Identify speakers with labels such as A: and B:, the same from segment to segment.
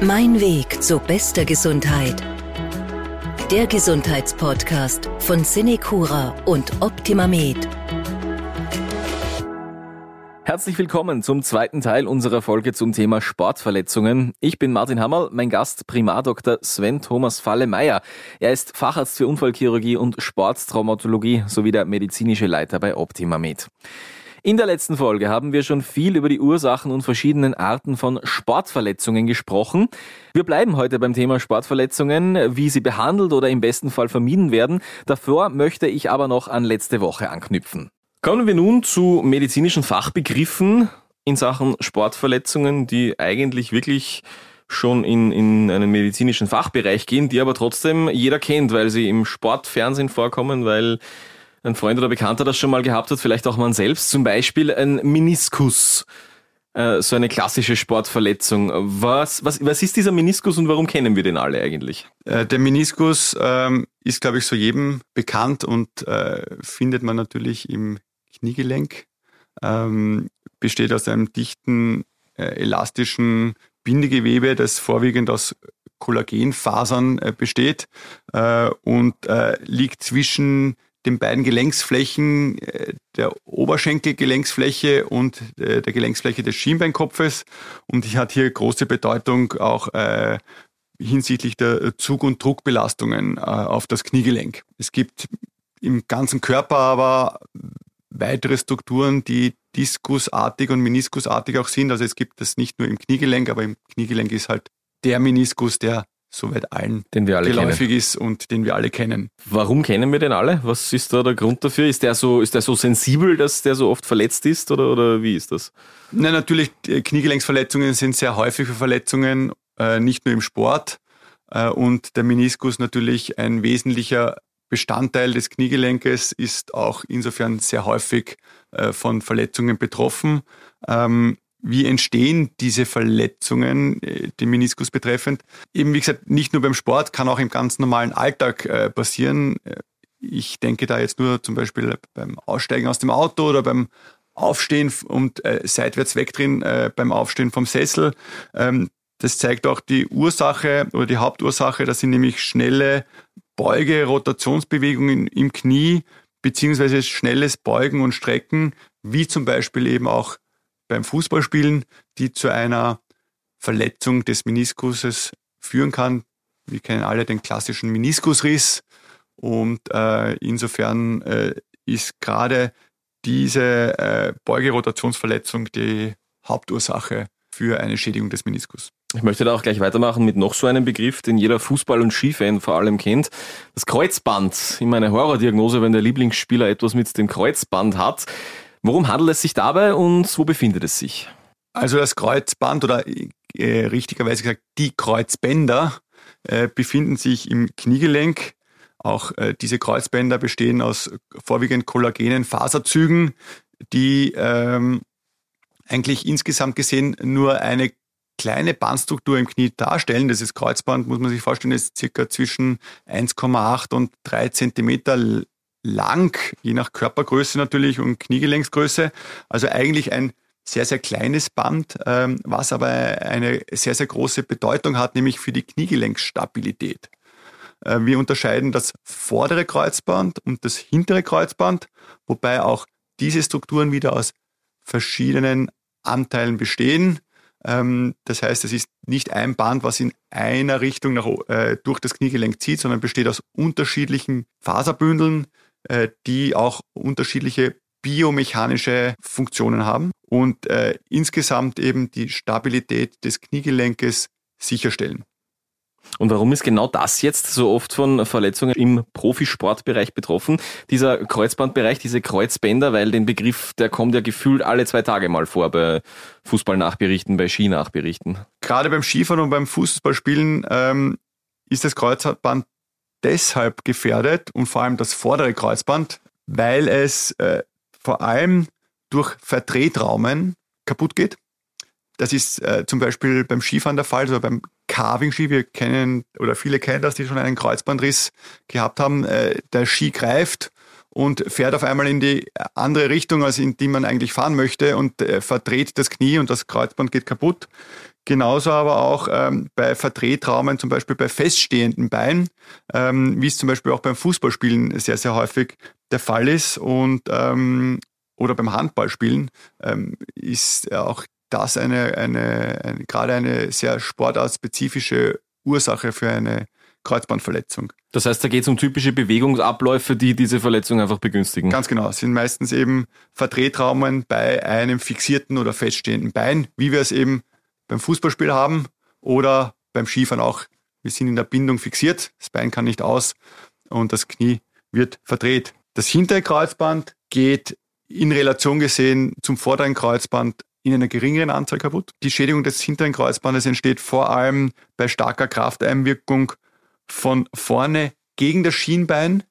A: Mein Weg zu bester Gesundheit. Der Gesundheitspodcast von Cinecura und OptimaMed.
B: Herzlich willkommen zum zweiten Teil unserer Folge zum Thema Sportverletzungen. Ich bin Martin Hammerl, mein Gast Primar Dr. Sven Thomas Falle-Meyer. Er ist Facharzt für Unfallchirurgie und Sporttraumatologie sowie der medizinische Leiter bei OptimaMed. In der letzten Folge haben wir schon viel über die Ursachen und verschiedenen Arten von Sportverletzungen gesprochen. Wir bleiben heute beim Thema Sportverletzungen, wie sie behandelt oder im besten Fall vermieden werden. Davor möchte ich aber noch an letzte Woche anknüpfen. Kommen wir nun zu medizinischen Fachbegriffen in Sachen Sportverletzungen, die eigentlich wirklich schon in, in einen medizinischen Fachbereich gehen, die aber trotzdem jeder kennt, weil sie im Sportfernsehen vorkommen, weil ein Freund oder Bekannter das schon mal gehabt hat, vielleicht auch man selbst, zum Beispiel ein Meniskus, äh, so eine klassische Sportverletzung. Was, was, was ist dieser Meniskus und warum kennen wir den alle eigentlich?
C: Äh, der Meniskus ähm, ist, glaube ich, so jedem bekannt und äh, findet man natürlich im Kniegelenk. Ähm, besteht aus einem dichten, äh, elastischen Bindegewebe, das vorwiegend aus Kollagenfasern äh, besteht äh, und liegt zwischen den beiden Gelenksflächen äh, der Oberschenkelgelenksfläche und äh, der Gelenksfläche des Schienbeinkopfes und die hat hier große Bedeutung auch äh, hinsichtlich der Zug- und Druckbelastungen auf das Kniegelenk. Es gibt im ganzen Körper aber weitere Strukturen, die diskusartig und meniskusartig auch sind. Also es gibt das nicht nur im Kniegelenk, aber im Kniegelenk ist halt der Meniskus, der soweit allen
B: den wir alle
C: geläufig
B: kennen.
C: ist und den wir alle kennen.
B: Warum kennen wir den alle? Was ist da der Grund dafür? Ist der so, ist der so sensibel, dass der so oft verletzt ist oder, oder wie ist das?
C: Nein, natürlich, Kniegelenksverletzungen sind sehr häufige Verletzungen, äh, nicht nur im Sport. Äh, und der Meniskus natürlich ein wesentlicher Bestandteil des Kniegelenkes ist auch insofern sehr häufig äh, von Verletzungen betroffen. Ähm, wie entstehen diese Verletzungen, äh, den Meniskus betreffend? Eben wie gesagt, nicht nur beim Sport, kann auch im ganz normalen Alltag äh, passieren. Äh, ich denke da jetzt nur zum Beispiel beim Aussteigen aus dem Auto oder beim Aufstehen und äh, seitwärts wegdrehen äh, beim Aufstehen vom Sessel. Ähm, das zeigt auch die Ursache oder die Hauptursache. Das sind nämlich schnelle Beuge, Rotationsbewegungen im Knie beziehungsweise schnelles Beugen und Strecken, wie zum Beispiel eben auch beim Fußballspielen, die zu einer Verletzung des Meniskuses führen kann. Wir kennen alle den klassischen Meniskusriss und äh, insofern äh, ist gerade diese äh, Beugerotationsverletzung die Hauptursache für eine Schädigung des Meniskus.
B: Ich möchte da auch gleich weitermachen mit noch so einem Begriff, den jeder Fußball- und Skifan vor allem kennt. Das Kreuzband. Immer eine Horrordiagnose, wenn der Lieblingsspieler etwas mit dem Kreuzband hat. Worum handelt es sich dabei und wo befindet es sich?
C: Also das Kreuzband oder äh, richtigerweise gesagt die Kreuzbänder äh, befinden sich im Kniegelenk. Auch äh, diese Kreuzbänder bestehen aus vorwiegend kollagenen Faserzügen, die ähm, eigentlich insgesamt gesehen nur eine kleine Bandstruktur im Knie darstellen. Das ist Kreuzband, muss man sich vorstellen, ist circa zwischen 1,8 und 3 Zentimeter lang, je nach Körpergröße natürlich und Kniegelenksgröße. Also eigentlich ein sehr, sehr kleines Band, ähm, was aber eine sehr, sehr große Bedeutung hat, nämlich für die Kniegelenksstabilität. Äh, wir unterscheiden das vordere Kreuzband und das hintere Kreuzband, wobei auch diese Strukturen wieder aus verschiedenen Anteilen bestehen. Ähm, das heißt, es ist nicht ein Band, was in einer Richtung nach, äh, durch das Kniegelenk zieht, sondern besteht aus unterschiedlichen Faserbündeln, äh, die auch unterschiedliche biomechanische Funktionen haben und äh, insgesamt eben die Stabilität des Kniegelenkes sicherstellen.
B: Und warum ist genau das jetzt so oft von Verletzungen im Profisportbereich betroffen? Dieser Kreuzbandbereich, diese Kreuzbänder, weil den Begriff, der kommt ja gefühlt alle zwei Tage mal vor bei Fußballnachberichten, bei Ski-Nachberichten.
C: Gerade beim Skifahren und beim Fußballspielen ähm, ist das Kreuzband deshalb gefährdet und vor allem das vordere Kreuzband, weil es äh, vor allem durch Vertretraumen kaputt geht. Das ist äh, zum Beispiel beim Skifahren der Fall, also beim Carving-Ski. Wir kennen oder viele kennen das, die schon einen Kreuzbandriss gehabt haben. Äh, der Ski greift und fährt auf einmal in die andere Richtung, als in die man eigentlich fahren möchte und äh, verdreht das Knie und das Kreuzband geht kaputt. Genauso aber auch ähm, bei Verdrehtraumen, zum Beispiel bei feststehenden Beinen, ähm, wie es zum Beispiel auch beim Fußballspielen sehr, sehr häufig der Fall ist und ähm, oder beim Handballspielen ähm, ist auch das eine, eine, eine gerade eine sehr sportartspezifische Ursache für eine Kreuzbandverletzung.
B: Das heißt, da geht es um typische Bewegungsabläufe, die diese Verletzung einfach begünstigen.
C: Ganz genau. Es sind meistens eben Verdrehtraumen bei einem fixierten oder feststehenden Bein, wie wir es eben beim Fußballspiel haben oder beim Skifahren auch. Wir sind in der Bindung fixiert, das Bein kann nicht aus und das Knie wird verdreht. Das hintere Kreuzband geht in Relation gesehen zum vorderen Kreuzband in einer geringeren Anzahl kaputt. Die Schädigung des hinteren Kreuzbandes entsteht vor allem bei starker Krafteinwirkung von vorne gegen das Schienbein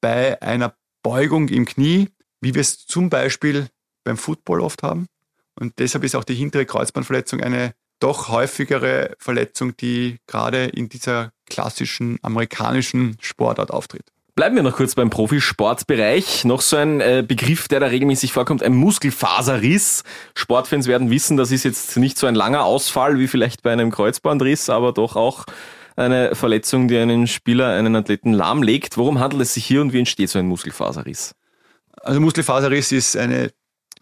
C: bei einer Beugung im Knie, wie wir es zum Beispiel beim Football oft haben. Und deshalb ist auch die hintere Kreuzbandverletzung eine doch häufigere Verletzung, die gerade in dieser klassischen amerikanischen Sportart auftritt.
B: Bleiben wir noch kurz beim Profisportbereich. Noch so ein äh, Begriff, der da regelmäßig vorkommt, ein Muskelfaserriss. Sportfans werden wissen, das ist jetzt nicht so ein langer Ausfall wie vielleicht bei einem Kreuzbandriss, aber doch auch eine Verletzung, die einen Spieler, einen Athleten lahmlegt. Worum handelt es sich hier und wie entsteht so ein Muskelfaserriss?
C: Also Muskelfaserriss ist eine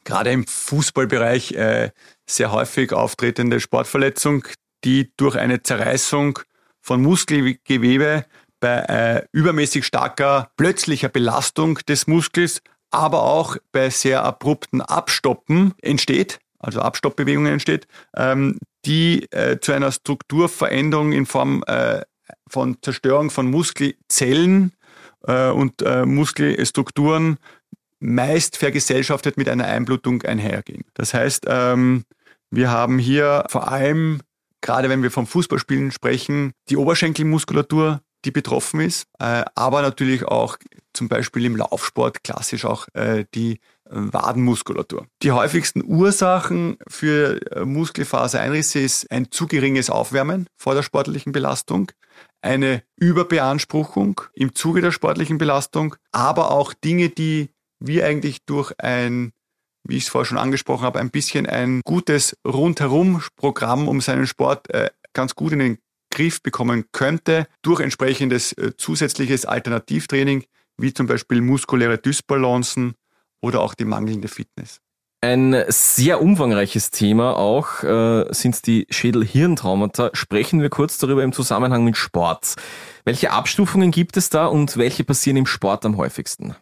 C: gerade im Fußballbereich äh, sehr häufig auftretende Sportverletzung, die durch eine Zerreißung von Muskelgewebe bei äh, übermäßig starker plötzlicher Belastung des Muskels, aber auch bei sehr abrupten Abstoppen entsteht, also Abstoppbewegungen entsteht, ähm, die äh, zu einer Strukturveränderung in Form äh, von Zerstörung von Muskelzellen äh, und äh, Muskelstrukturen meist vergesellschaftet mit einer Einblutung einhergehen. Das heißt, ähm, wir haben hier vor allem, gerade wenn wir vom Fußballspielen sprechen, die Oberschenkelmuskulatur, die betroffen ist, äh, aber natürlich auch zum Beispiel im Laufsport klassisch auch äh, die Wadenmuskulatur. Die häufigsten Ursachen für äh, Muskelfasereinrisse ist ein zu geringes Aufwärmen vor der sportlichen Belastung, eine Überbeanspruchung im Zuge der sportlichen Belastung, aber auch Dinge, die wir eigentlich durch ein, wie ich es vorher schon angesprochen habe, ein bisschen ein gutes Rundherum-Programm um seinen Sport äh, ganz gut in den Griff bekommen könnte, durch entsprechendes äh, zusätzliches Alternativtraining, wie zum Beispiel muskuläre Dysbalancen oder auch die mangelnde Fitness.
B: Ein sehr umfangreiches Thema auch äh, sind die Schädel-Hirntraumata. Sprechen wir kurz darüber im Zusammenhang mit Sport. Welche Abstufungen gibt es da und welche passieren im Sport am häufigsten?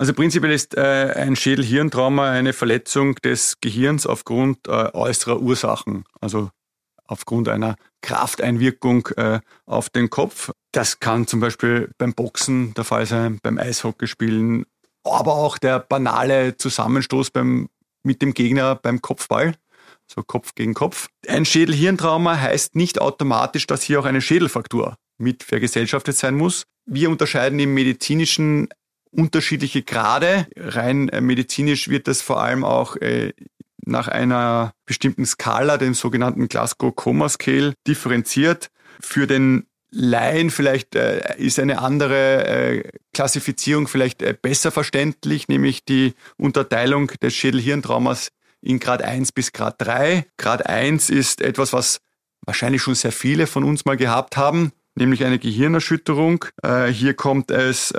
C: Also prinzipiell ist äh, ein Schädel-Hirntrauma eine Verletzung des Gehirns aufgrund äh, äußerer Ursachen, also aufgrund einer Krafteinwirkung äh, auf den Kopf. Das kann zum Beispiel beim Boxen der Fall sein, beim Eishockeyspielen, aber auch der banale Zusammenstoß beim, mit dem Gegner beim Kopfball, so Kopf gegen Kopf. Ein Schädel-Hirntrauma heißt nicht automatisch, dass hier auch eine Schädelfraktur mit vergesellschaftet sein muss. Wir unterscheiden im medizinischen unterschiedliche Grade. Rein äh, medizinisch wird das vor allem auch äh, nach einer bestimmten Skala, dem sogenannten Glasgow Coma Scale, differenziert. Für den Laien vielleicht äh, ist eine andere äh, Klassifizierung vielleicht äh, besser verständlich, nämlich die Unterteilung des Schädel-Hirntraumas in Grad 1 bis Grad 3. Grad 1 ist etwas, was wahrscheinlich schon sehr viele von uns mal gehabt haben, nämlich eine Gehirnerschütterung. Äh, hier kommt es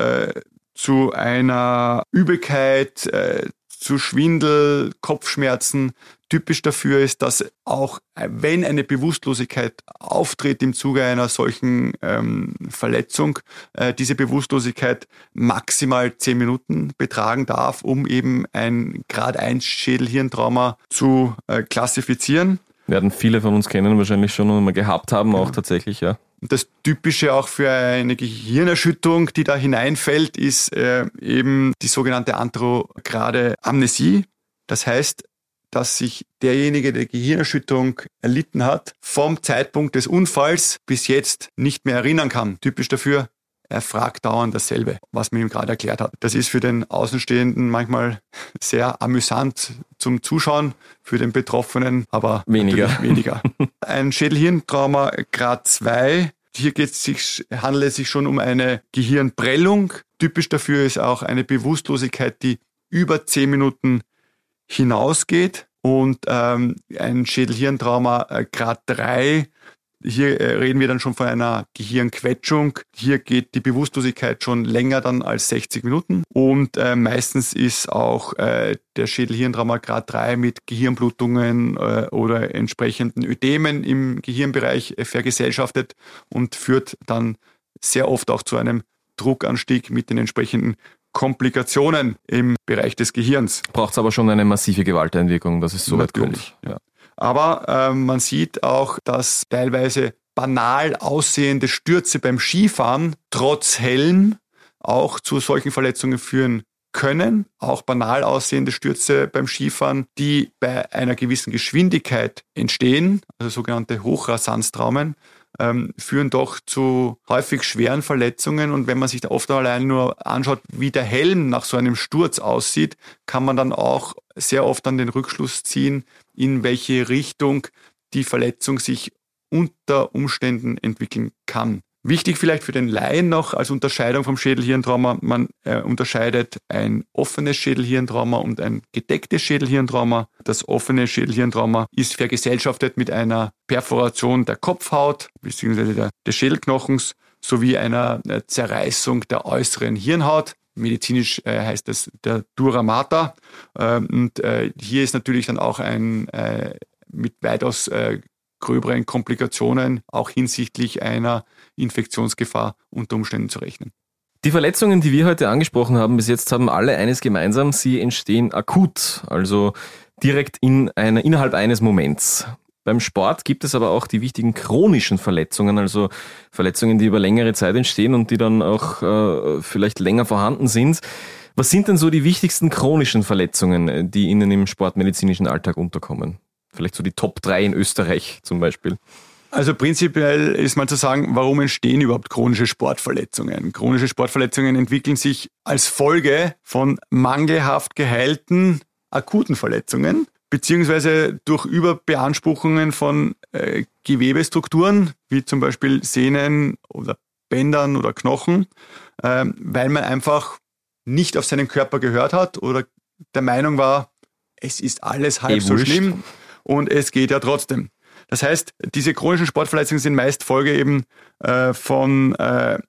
C: zu einer Übelkeit, äh, zu Schwindel, Kopfschmerzen. Typisch dafür ist, dass auch äh, wenn eine Bewusstlosigkeit auftritt im Zuge einer solchen ähm, Verletzung, äh, diese Bewusstlosigkeit maximal zehn Minuten betragen darf, um eben ein Grad 1 Schädelhirntrauma zu äh, klassifizieren.
B: Werden viele von uns kennen, wahrscheinlich schon und mal gehabt haben, genau. auch tatsächlich, ja.
C: Das Typische auch für eine Gehirnerschütterung, die da hineinfällt, ist äh, eben die sogenannte antrograde Amnesie. Das heißt, dass sich derjenige, der Gehirnerschütterung erlitten hat, vom Zeitpunkt des Unfalls bis jetzt nicht mehr erinnern kann. Typisch dafür er fragt dauernd dasselbe, was man ihm gerade erklärt hat. Das ist für den Außenstehenden manchmal sehr amüsant zum Zuschauen, für den Betroffenen aber
B: weniger.
C: weniger. Ein Schädelhirntrauma Grad 2 hier geht es sich, handelt es sich schon um eine Gehirnprellung. Typisch dafür ist auch eine Bewusstlosigkeit, die über zehn Minuten hinausgeht und ähm, ein Schädelhirntrauma äh, Grad 3 hier äh, reden wir dann schon von einer Gehirnquetschung. Hier geht die Bewusstlosigkeit schon länger dann als 60 Minuten. Und äh, meistens ist auch äh, der Schädelhirntrauma Grad 3 mit Gehirnblutungen äh, oder entsprechenden Ödemen im Gehirnbereich äh, vergesellschaftet und führt dann sehr oft auch zu einem Druckanstieg mit den entsprechenden Komplikationen im Bereich des Gehirns.
B: Braucht es aber schon eine massive Gewalteinwirkung, dass es so weit kommt.
C: Ja. Aber äh, man sieht auch, dass teilweise banal aussehende Stürze beim Skifahren trotz Helm auch zu solchen Verletzungen führen können. Auch banal aussehende Stürze beim Skifahren, die bei einer gewissen Geschwindigkeit entstehen, also sogenannte Hochrasanztraumen, ähm, führen doch zu häufig schweren Verletzungen. Und wenn man sich da oft allein nur anschaut, wie der Helm nach so einem Sturz aussieht, kann man dann auch sehr oft dann den Rückschluss ziehen, in welche Richtung die Verletzung sich unter Umständen entwickeln kann. Wichtig vielleicht für den Laien noch als Unterscheidung vom Schädelhirntrauma, man äh, unterscheidet ein offenes Schädelhirntrauma und ein gedecktes Schädelhirntrauma. Das offene Schädelhirntrauma ist vergesellschaftet mit einer Perforation der Kopfhaut bzw. Des Schädelknochens sowie einer äh, Zerreißung der äußeren Hirnhaut. Medizinisch äh, heißt das der Dura Mater. Ähm, und äh, hier ist natürlich dann auch ein äh, mit weitaus äh, gröberen Komplikationen auch hinsichtlich einer Infektionsgefahr unter Umständen zu rechnen.
B: Die Verletzungen, die wir heute angesprochen haben, bis jetzt haben alle eines gemeinsam, sie entstehen akut, also direkt in einer, innerhalb eines Moments. Beim Sport gibt es aber auch die wichtigen chronischen Verletzungen, also Verletzungen, die über längere Zeit entstehen und die dann auch äh, vielleicht länger vorhanden sind. Was sind denn so die wichtigsten chronischen Verletzungen, die Ihnen im sportmedizinischen Alltag unterkommen? Vielleicht so die Top 3 in Österreich zum Beispiel.
C: Also prinzipiell ist mal zu sagen, warum entstehen überhaupt chronische Sportverletzungen? Chronische Sportverletzungen entwickeln sich als Folge von mangelhaft geheilten akuten Verletzungen beziehungsweise durch Überbeanspruchungen von äh, Gewebestrukturen, wie zum Beispiel Sehnen oder Bändern oder Knochen, äh, weil man einfach nicht auf seinen Körper gehört hat oder der Meinung war, es ist alles halb hey, so schlimm und es geht ja trotzdem. Das heißt, diese chronischen Sportverletzungen sind meist Folge eben äh, von äh,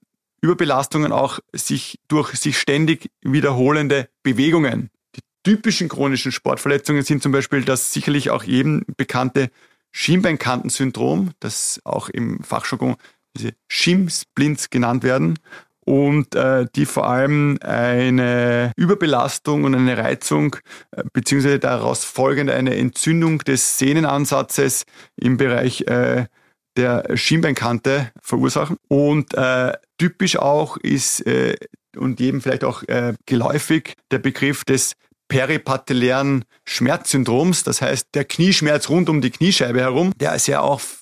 C: Überbelastungen auch sich durch sich ständig wiederholende Bewegungen. Die typischen chronischen Sportverletzungen sind zum Beispiel das sicherlich auch jedem bekannte Schienbeinkantensyndrom, das auch im Fachjargon diese Schimpsplints genannt werden und äh, die vor allem eine Überbelastung und eine Reizung äh, beziehungsweise daraus folgende eine Entzündung des Sehnenansatzes im Bereich äh, der Schienbeinkante verursachen. Und äh, typisch auch ist äh, und jedem vielleicht auch äh, geläufig der Begriff des peripatellären Schmerzsyndroms, das heißt der Knieschmerz rund um die Kniescheibe herum, der sehr oft auch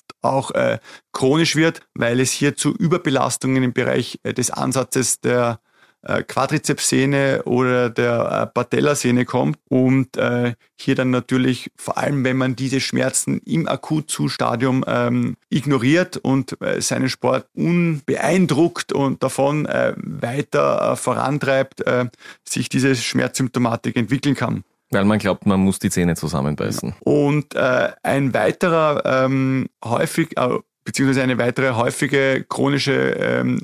C: äh, chronisch wird, weil es hier zu Überbelastungen im Bereich äh, des Ansatzes der äh, Quadrizepssehne oder der äh, Patellasehne kommt und äh, hier dann natürlich vor allem, wenn man diese Schmerzen im Akutzustadium ähm, ignoriert und äh, seinen Sport unbeeindruckt und davon äh, weiter äh, vorantreibt, äh, sich diese Schmerzsymptomatik entwickeln kann.
B: Weil man glaubt, man muss die Zähne zusammenbeißen.
C: Und äh, ein weiterer ähm, häufig, äh, beziehungsweise eine weitere häufige chronische ähm,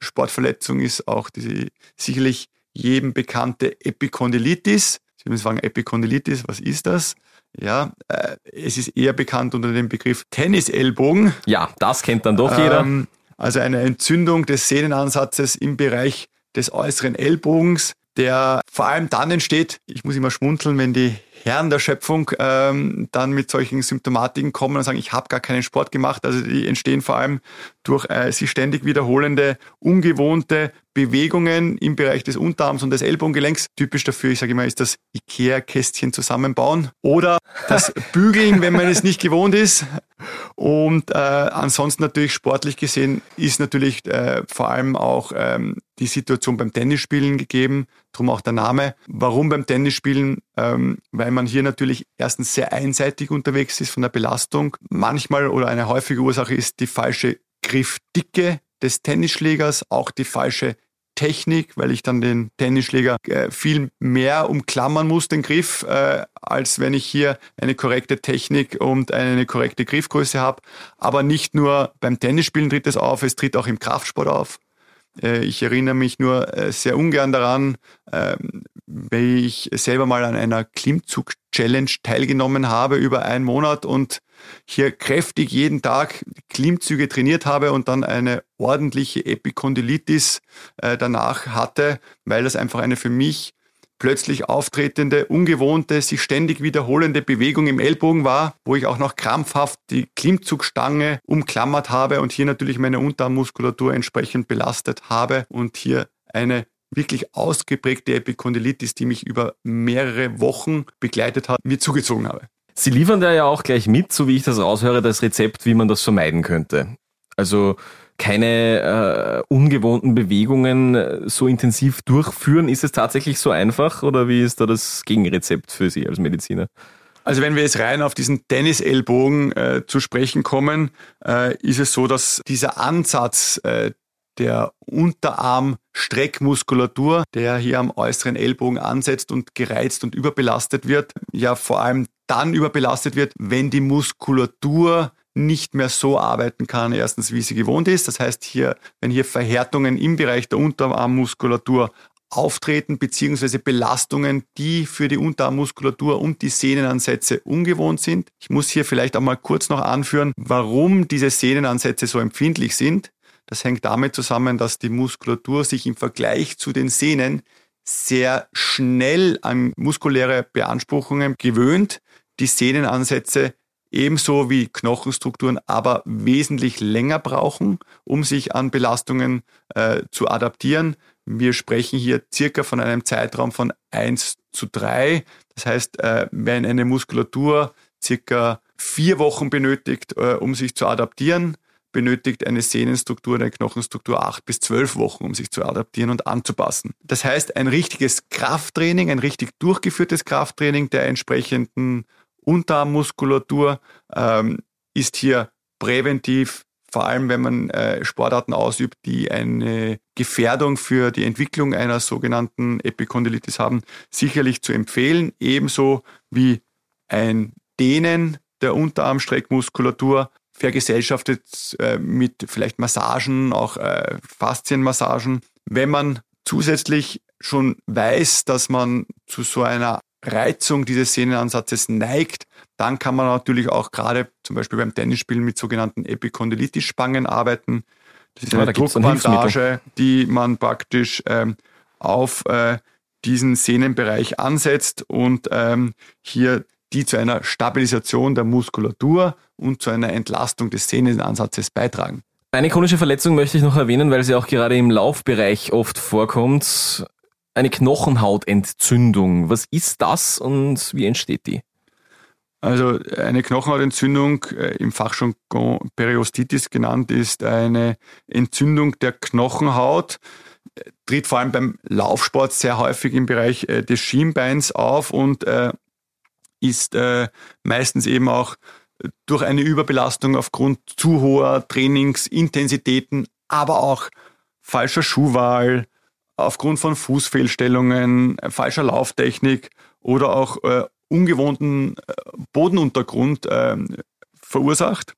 C: Sportverletzung ist auch diese sicherlich jedem bekannte Epikondylitis. Sie müssen fragen, Epikondylitis, was ist das? Ja, äh, es ist eher bekannt unter dem Begriff Tennisellbogen.
B: Ja, das kennt dann doch jeder.
C: Ähm, also eine Entzündung des Sehnenansatzes im Bereich des äußeren Ellbogens der vor allem dann entsteht, ich muss immer schmunzeln, wenn die Herren der Schöpfung ähm, dann mit solchen Symptomatiken kommen und sagen, ich habe gar keinen Sport gemacht. Also die entstehen vor allem durch äh, sich ständig wiederholende, ungewohnte Bewegungen im Bereich des Unterarms und des Ellbogengelenks. Typisch dafür, ich sage immer, ist das Ikea-Kästchen zusammenbauen oder das Bügeln, wenn man es nicht gewohnt ist. Und äh, ansonsten natürlich sportlich gesehen ist natürlich äh, vor allem auch ähm, die Situation beim Tennisspielen gegeben, drum auch der Name. Warum beim Tennisspielen? Ähm, weil man hier natürlich erstens sehr einseitig unterwegs ist von der Belastung. Manchmal oder eine häufige Ursache ist die falsche Griffdicke des Tennisschlägers, auch die falsche Technik, weil ich dann den Tennisschläger äh, viel mehr umklammern muss, den Griff, äh, als wenn ich hier eine korrekte Technik und eine korrekte Griffgröße habe. Aber nicht nur beim Tennisspielen tritt es auf, es tritt auch im Kraftsport auf. Äh, ich erinnere mich nur äh, sehr ungern daran, ähm, wie ich selber mal an einer Klimmzug-Challenge teilgenommen habe über einen Monat und hier kräftig jeden Tag Klimmzüge trainiert habe und dann eine ordentliche Epikondylitis äh, danach hatte, weil das einfach eine für mich plötzlich auftretende, ungewohnte, sich ständig wiederholende Bewegung im Ellbogen war, wo ich auch noch krampfhaft die Klimmzugstange umklammert habe und hier natürlich meine Unterarmmuskulatur entsprechend belastet habe und hier eine wirklich ausgeprägte Epikondylitis, die mich über mehrere Wochen begleitet hat, mir zugezogen habe.
B: Sie liefern da ja auch gleich mit, so wie ich das raushöre, das Rezept, wie man das vermeiden könnte. Also keine äh, ungewohnten Bewegungen äh, so intensiv durchführen. Ist es tatsächlich so einfach oder wie ist da das Gegenrezept für Sie als Mediziner?
C: Also wenn wir jetzt rein auf diesen Tennisellbogen äh, zu sprechen kommen, äh, ist es so, dass dieser Ansatz äh, der Unterarmstreckmuskulatur, der hier am äußeren Ellbogen ansetzt und gereizt und überbelastet wird, ja vor allem dann überbelastet wird, wenn die Muskulatur nicht mehr so arbeiten kann, erstens wie sie gewohnt ist. Das heißt, hier, wenn hier Verhärtungen im Bereich der Unterarmmuskulatur auftreten, beziehungsweise Belastungen, die für die Unterarmmuskulatur und die Sehnenansätze ungewohnt sind. Ich muss hier vielleicht auch mal kurz noch anführen, warum diese Sehnenansätze so empfindlich sind. Das hängt damit zusammen, dass die Muskulatur sich im Vergleich zu den Sehnen sehr schnell an muskuläre Beanspruchungen gewöhnt. Die Sehnenansätze ebenso wie Knochenstrukturen aber wesentlich länger brauchen, um sich an Belastungen äh, zu adaptieren. Wir sprechen hier circa von einem Zeitraum von 1 zu 3. Das heißt, äh, wenn eine Muskulatur circa vier Wochen benötigt, äh, um sich zu adaptieren, benötigt eine Sehnenstruktur, eine Knochenstruktur acht bis zwölf Wochen, um sich zu adaptieren und anzupassen. Das heißt, ein richtiges Krafttraining, ein richtig durchgeführtes Krafttraining der entsprechenden Unterarmmuskulatur ähm, ist hier präventiv, vor allem wenn man äh, Sportarten ausübt, die eine Gefährdung für die Entwicklung einer sogenannten Epikondylitis haben, sicherlich zu empfehlen, ebenso wie ein Dehnen der Unterarmstreckmuskulatur, vergesellschaftet äh, mit vielleicht Massagen, auch äh, Faszienmassagen. Wenn man zusätzlich schon weiß, dass man zu so einer Reizung dieses Sehnenansatzes neigt, dann kann man natürlich auch gerade zum Beispiel beim Tennisspielen mit sogenannten Epikondylitis-Spangen arbeiten. Das ist eine ja, Druckbandage, die man praktisch ähm, auf äh, diesen Sehnenbereich ansetzt und ähm, hier die zu einer Stabilisation der Muskulatur und zu einer Entlastung des Sehnenansatzes beitragen.
B: Eine chronische Verletzung möchte ich noch erwähnen, weil sie auch gerade im Laufbereich oft vorkommt eine Knochenhautentzündung. Was ist das und wie entsteht die?
C: Also eine Knochenhautentzündung, äh, im Fachjargon Periostitis genannt, ist eine Entzündung der Knochenhaut, tritt vor allem beim Laufsport sehr häufig im Bereich äh, des Schienbeins auf und äh, ist meistens eben auch durch eine Überbelastung aufgrund zu hoher Trainingsintensitäten, aber auch falscher Schuhwahl, aufgrund von Fußfehlstellungen, falscher Lauftechnik oder auch äh, ungewohnten äh, Bodenuntergrund äh, verursacht.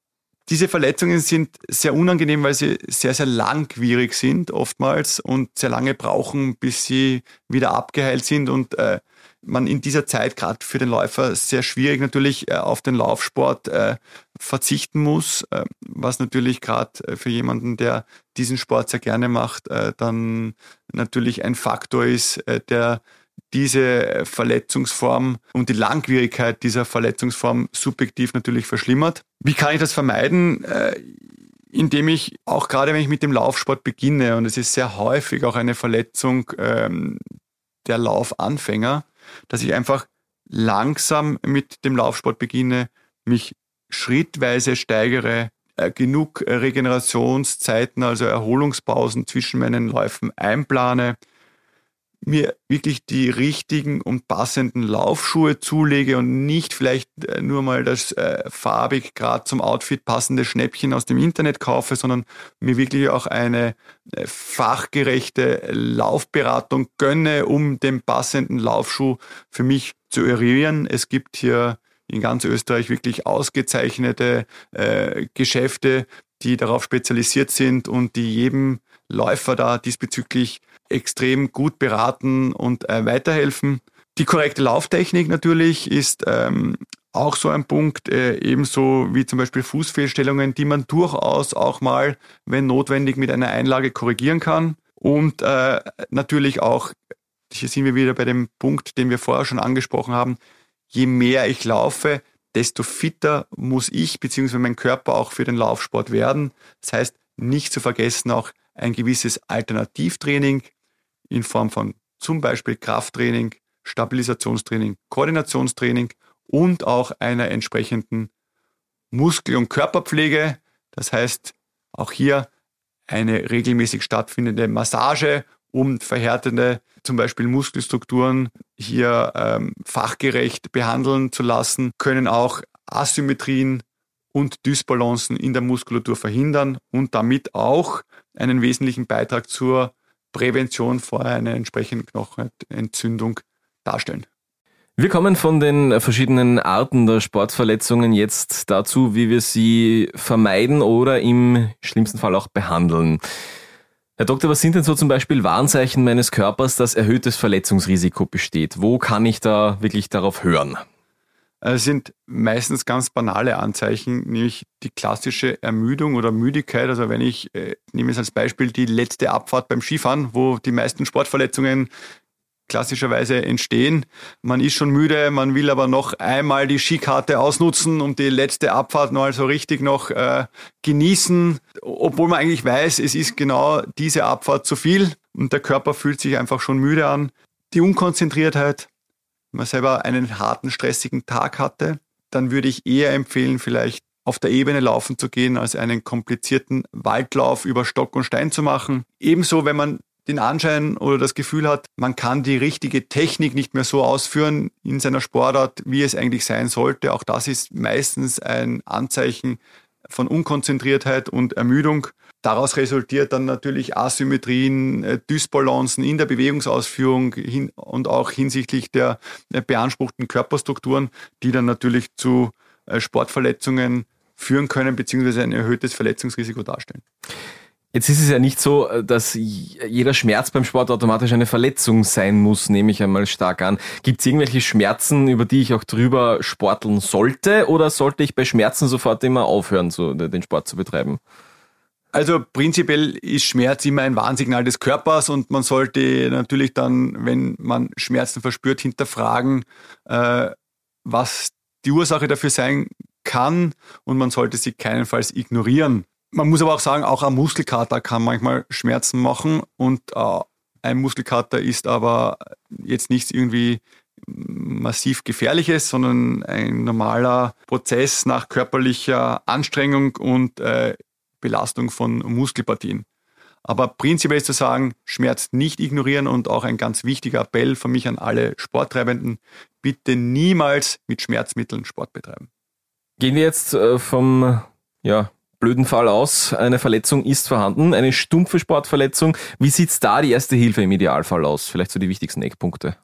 C: Diese Verletzungen sind sehr unangenehm, weil sie sehr, sehr langwierig sind oftmals und sehr lange brauchen, bis sie wieder abgeheilt sind und äh, man in dieser Zeit gerade für den Läufer sehr schwierig natürlich äh, auf den Laufsport äh, verzichten muss, äh, was natürlich gerade für jemanden, der diesen Sport sehr gerne macht, dann natürlich ein Faktor ist, der diese Verletzungsform und die Langwierigkeit dieser Verletzungsform subjektiv natürlich verschlimmert. Wie kann ich das vermeiden? indem ich auch gerade wenn ich mit dem Laufsport beginne, und es ist sehr häufig auch eine Verletzung ähm, der Laufanfänger, dass ich einfach langsam mit dem Laufsport beginne, mich schrittweise steigere, äh, genug Regenerationszeiten, also Erholungspausen zwischen meinen Läufen einplane, mir wirklich die richtigen und passenden Laufschuhe zulege und nicht vielleicht äh, nur mal das äh, farbig gerade zum Outfit passende Schnäppchen aus dem Internet kaufe, sondern mir wirklich auch eine äh, fachgerechte Laufberatung gönne, um den passenden Laufschuh für mich zu eruieren. Es gibt hier in ganz Österreich wirklich ausgezeichnete äh, Geschäfte, die darauf spezialisiert sind und die jedem Läufer da diesbezüglich extrem gut beraten und äh, weiterhelfen. Die korrekte Lauftechnik natürlich ist ähm, auch so ein Punkt, äh, ebenso wie zum Beispiel Fußfehlstellungen, die man durchaus auch mal, wenn notwendig, mit einer Einlage korrigieren kann. Und äh, natürlich auch, hier sind wir wieder bei dem Punkt, den wir vorher schon angesprochen haben, je mehr ich laufe, desto fitter muss ich bzw. mein Körper auch für den Laufsport werden. Das heißt, nicht zu vergessen auch ein gewisses Alternativtraining in Form von zum Beispiel Krafttraining, Stabilisationstraining, Koordinationstraining und auch einer entsprechenden Muskel- und Körperpflege. Das heißt, auch hier eine regelmäßig stattfindende Massage, um verhärtende zum Beispiel Muskelstrukturen hier ähm, fachgerecht behandeln zu lassen, können auch Asymmetrien und Dysbalancen in der Muskulatur verhindern und damit auch einen wesentlichen Beitrag zur Prävention vor einer entsprechenden Knochenentzündung darstellen.
B: Wir kommen von den verschiedenen Arten der Sportverletzungen jetzt dazu, wie wir sie vermeiden oder im schlimmsten Fall auch behandeln. Herr Doktor, was sind denn so zum Beispiel Warnzeichen meines Körpers, dass erhöhtes Verletzungsrisiko besteht? Wo kann ich da wirklich darauf hören?
C: Es sind meistens ganz banale Anzeichen, nämlich die klassische Ermüdung oder Müdigkeit. Also wenn ich, äh, nehme es als Beispiel die letzte Abfahrt beim Skifahren, wo die meisten Sportverletzungen klassischerweise entstehen. Man ist schon müde, man will aber noch einmal die Skikarte ausnutzen und die letzte Abfahrt noch so richtig noch äh, genießen, obwohl man eigentlich weiß, es ist genau diese Abfahrt zu viel und der Körper fühlt sich einfach schon müde an. Die Unkonzentriertheit, man selber einen harten, stressigen Tag hatte, dann würde ich eher empfehlen, vielleicht auf der Ebene laufen zu gehen, als einen komplizierten Waldlauf über Stock und Stein zu machen. Ebenso, wenn man den Anschein oder das Gefühl hat, man kann die richtige Technik nicht mehr so ausführen in seiner Sportart, wie es eigentlich sein sollte. Auch das ist meistens ein Anzeichen von Unkonzentriertheit und Ermüdung. Daraus resultiert dann natürlich Asymmetrien, äh, Dysbalancen in der Bewegungsausführung und auch hinsichtlich der beanspruchten Körperstrukturen, die dann natürlich zu äh, Sportverletzungen führen können, beziehungsweise ein erhöhtes Verletzungsrisiko darstellen.
B: Jetzt ist es ja nicht so, dass jeder Schmerz beim Sport automatisch eine Verletzung sein muss, nehme ich einmal stark an. Gibt es irgendwelche Schmerzen, über die ich auch drüber sporteln sollte, oder sollte ich bei Schmerzen sofort immer aufhören, so den Sport zu betreiben?
C: Also prinzipiell ist Schmerz immer ein Warnsignal des Körpers und man sollte natürlich dann, wenn man Schmerzen verspürt, hinterfragen, äh, was die Ursache dafür sein kann und man sollte sie keinenfalls ignorieren. Man muss aber auch sagen, auch ein Muskelkater kann manchmal Schmerzen machen und äh, ein Muskelkater ist aber jetzt nichts irgendwie massiv gefährliches, sondern ein normaler Prozess nach körperlicher Anstrengung und äh, Belastung von Muskelpartien. Aber prinzipiell ist zu sagen, Schmerz nicht ignorieren und auch ein ganz wichtiger Appell von mich an alle Sporttreibenden, bitte niemals mit Schmerzmitteln Sport betreiben.
B: Gehen wir jetzt äh, vom ja, blöden Fall aus. Eine Verletzung ist vorhanden, eine stumpfe Sportverletzung. Wie sieht's da die erste Hilfe im Idealfall aus? Vielleicht so die wichtigsten Eckpunkte.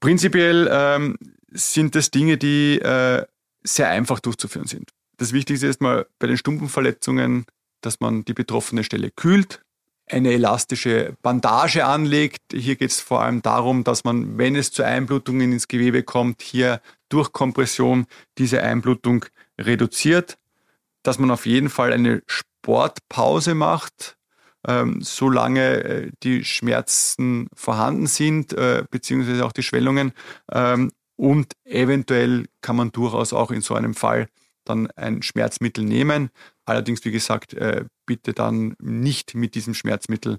C: Prinzipiell ähm, sind das Dinge, die äh, sehr einfach durchzuführen sind. Das Wichtigste ist mal bei den stumpfen Verletzungen, dass man die betroffene Stelle kühlt, eine elastische Bandage anlegt. Hier geht es vor allem darum, dass man, wenn es zu Einblutungen ins Gewebe kommt, hier durch Kompression diese Einblutung reduziert dass man auf jeden Fall eine Sportpause macht, ähm, solange äh, die Schmerzen vorhanden sind, äh, beziehungsweise auch die Schwellungen. Ähm, und eventuell kann man durchaus auch in so einem Fall dann ein Schmerzmittel nehmen. Allerdings, wie gesagt, äh, bitte dann nicht mit diesem Schmerzmittel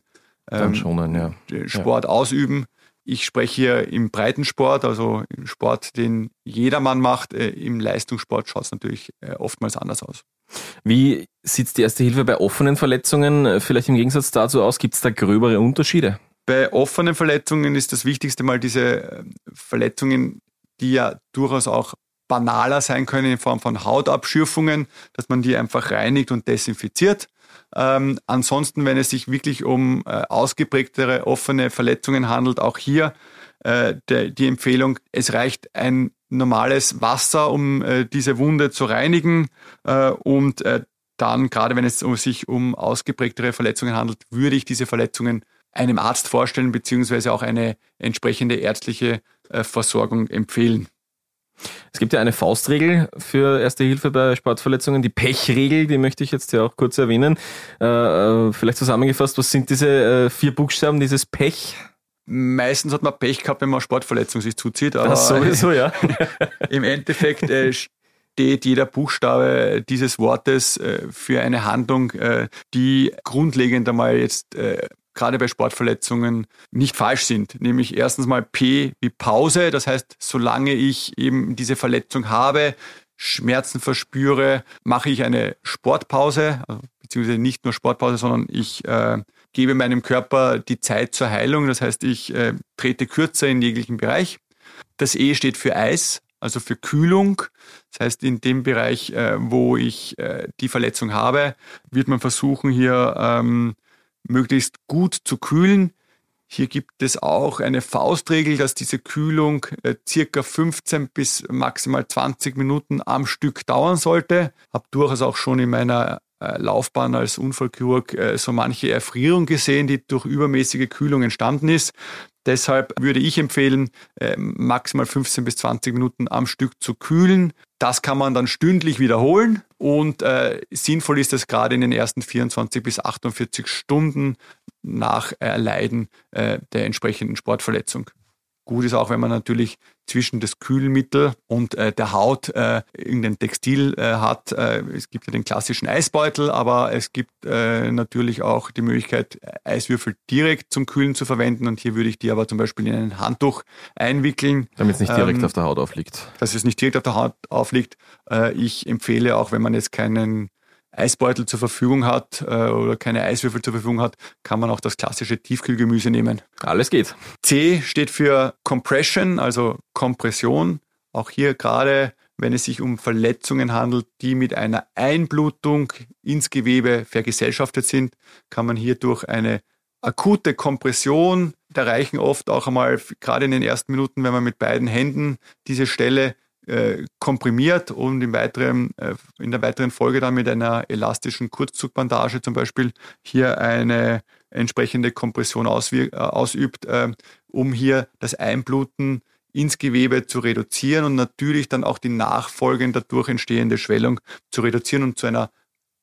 B: ähm, schonen, ja.
C: Sport ja. ausüben. Ich spreche hier im Breitensport, also im Sport, den jedermann macht. Äh, Im Leistungssport schaut es natürlich äh, oftmals anders aus.
B: Wie sieht die Erste Hilfe bei offenen Verletzungen vielleicht im Gegensatz dazu aus? Gibt es da gröbere Unterschiede?
C: Bei offenen Verletzungen ist das Wichtigste mal diese äh, Verletzungen, die ja durchaus auch banaler sein können in Form von Hautabschürfungen, dass man die einfach reinigt und desinfiziert. Ähm, ansonsten, wenn es sich wirklich um äh, ausgeprägtere offene Verletzungen handelt, auch hier äh, der, die Empfehlung, es reicht ein normales Wasser, um äh, diese Wunde zu reinigen äh, und äh, dann, gerade wenn es sich um ausgeprägtere Verletzungen handelt, würde ich diese Verletzungen einem Arzt vorstellen, beziehungsweise auch eine entsprechende ärztliche äh, Versorgung empfehlen.
B: Es gibt ja eine Faustregel für Erste Hilfe bei Sportverletzungen, die Pechregel, die möchte ich jetzt hier auch kurz erwähnen. Äh, äh, vielleicht zusammengefasst, was sind diese äh, vier Buchstaben, dieses Pech?
C: Meistens hat man Pech gehabt, wenn man Sportverletzung sich zuzieht.
B: Aber das sowieso, ja.
C: Im Endeffekt äh, steht jeder Buchstabe dieses Wortes äh, für eine Handlung, äh, die grundlegend einmal jetzt gerade bei Sportverletzungen nicht falsch sind. Nämlich erstens mal P wie Pause. Das heißt, solange ich eben diese Verletzung habe, Schmerzen verspüre, mache ich eine Sportpause, also, beziehungsweise nicht nur Sportpause, sondern ich äh, gebe meinem Körper die Zeit zur Heilung. Das heißt, ich äh, trete kürzer in jeglichen Bereich. Das E steht für Eis, also für Kühlung. Das heißt, in dem Bereich, äh, wo ich äh, die Verletzung habe, wird man versuchen, hier ähm, möglichst gut zu kühlen. Hier gibt es auch eine Faustregel, dass diese Kühlung äh, circa 15 bis maximal 20 Minuten am Stück dauern sollte. Habe durchaus auch schon in meiner Laufbahn als Unfallchirurg äh, so manche Erfrierung gesehen, die durch übermäßige Kühlung entstanden ist. Deshalb würde ich empfehlen, äh, maximal 15 bis 20 Minuten am Stück zu kühlen. Das kann man dann stündlich wiederholen und äh, sinnvoll ist es gerade in den ersten 24 bis 48 Stunden nach Erleiden äh, der entsprechenden Sportverletzung. Gut ist auch, wenn man natürlich zwischen das Kühlmittel und äh, der Haut äh, irgendein Textil äh, hat. Äh, es gibt ja den klassischen Eisbeutel, aber es gibt äh, natürlich auch die Möglichkeit, Eiswürfel direkt zum Kühlen zu verwenden. Und hier würde ich die aber zum Beispiel in ein Handtuch einwickeln.
B: Damit es nicht direkt ähm, auf der Haut aufliegt.
C: Dass es nicht direkt auf der Haut aufliegt. Äh, ich empfehle auch, wenn man jetzt keinen Eisbeutel zur Verfügung hat äh, oder keine Eiswürfel zur Verfügung hat, kann man auch das klassische Tiefkühlgemüse nehmen.
B: Alles geht.
C: C steht für Compression, also Kompression. Auch hier gerade, wenn es sich um Verletzungen handelt, die mit einer Einblutung ins Gewebe vergesellschaftet sind, kann man hier durch eine akute Kompression, da reichen oft auch einmal, gerade in den ersten Minuten, wenn man mit beiden Händen diese Stelle äh, komprimiert und im weiteren, äh, in der weiteren Folge dann mit einer elastischen Kurzzugbandage zum Beispiel hier eine entsprechende Kompression äh, ausübt, äh, um hier das Einbluten ins Gewebe zu reduzieren und natürlich dann auch die nachfolgend dadurch entstehende Schwellung zu reduzieren und zu einer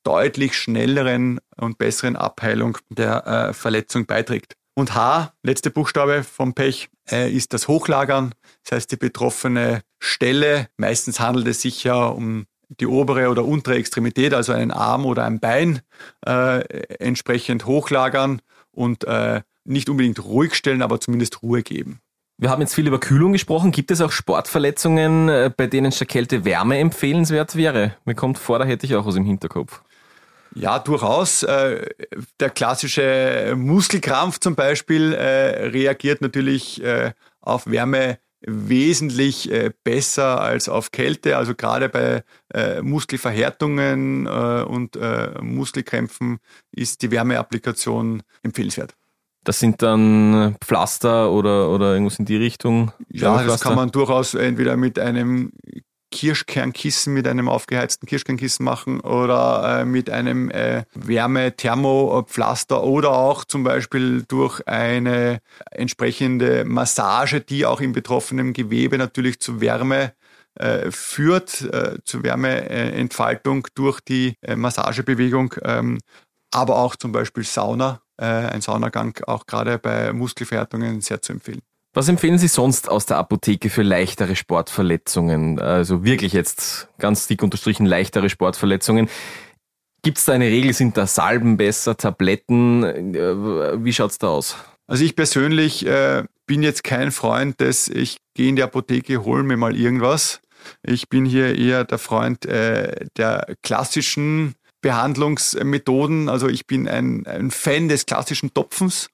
C: deutlich schnelleren und besseren Abheilung der äh, Verletzung beiträgt. Und H, letzte Buchstabe vom Pech, äh, ist das Hochlagern. Das heißt, die betroffene Stelle, meistens handelt es sich ja um die obere oder untere Extremität, also einen Arm oder ein Bein, äh, entsprechend hochlagern und äh, nicht unbedingt ruhig stellen, aber zumindest Ruhe geben.
B: Wir haben jetzt viel über Kühlung gesprochen. Gibt es auch Sportverletzungen, äh, bei denen statt Kälte Wärme empfehlenswert wäre? Mir kommt vor, da hätte ich auch was im Hinterkopf.
C: Ja, durchaus. Äh, der klassische Muskelkrampf zum Beispiel äh, reagiert natürlich auf Wärme wesentlich besser als auf Kälte. Also gerade bei Muskelverhärtungen und Muskelkrämpfen ist die Wärmeapplikation empfehlenswert.
B: Das sind dann Pflaster oder, oder irgendwas in die Richtung?
C: Ja, das kann man durchaus entweder mit einem Kirschkernkissen mit einem aufgeheizten Kirschkernkissen machen oder äh, mit einem äh, Wärme-Thermopflaster oder auch zum Beispiel durch eine entsprechende Massage, die auch im betroffenen Gewebe natürlich zu Wärme äh, führt, äh, zu Wärmeentfaltung durch die äh, Massagebewegung, ähm, aber auch zum Beispiel Sauna, äh, ein Saunagang auch gerade bei Muskelverhärtungen sehr zu empfehlen.
B: Was empfehlen Sie sonst aus der Apotheke für leichtere Sportverletzungen? Also wirklich jetzt ganz dick unterstrichen leichtere Sportverletzungen. Gibt es da eine Regel? Sind da Salben besser, Tabletten? Äh, wie schaut's da aus?
C: Also ich persönlich äh, bin jetzt kein Freund des, ich gehe in die Apotheke, hol mir mal irgendwas. Ich bin hier eher der Freund äh, der klassischen Behandlungsmethoden. Also ich bin ein, ein Fan des klassischen Topfens.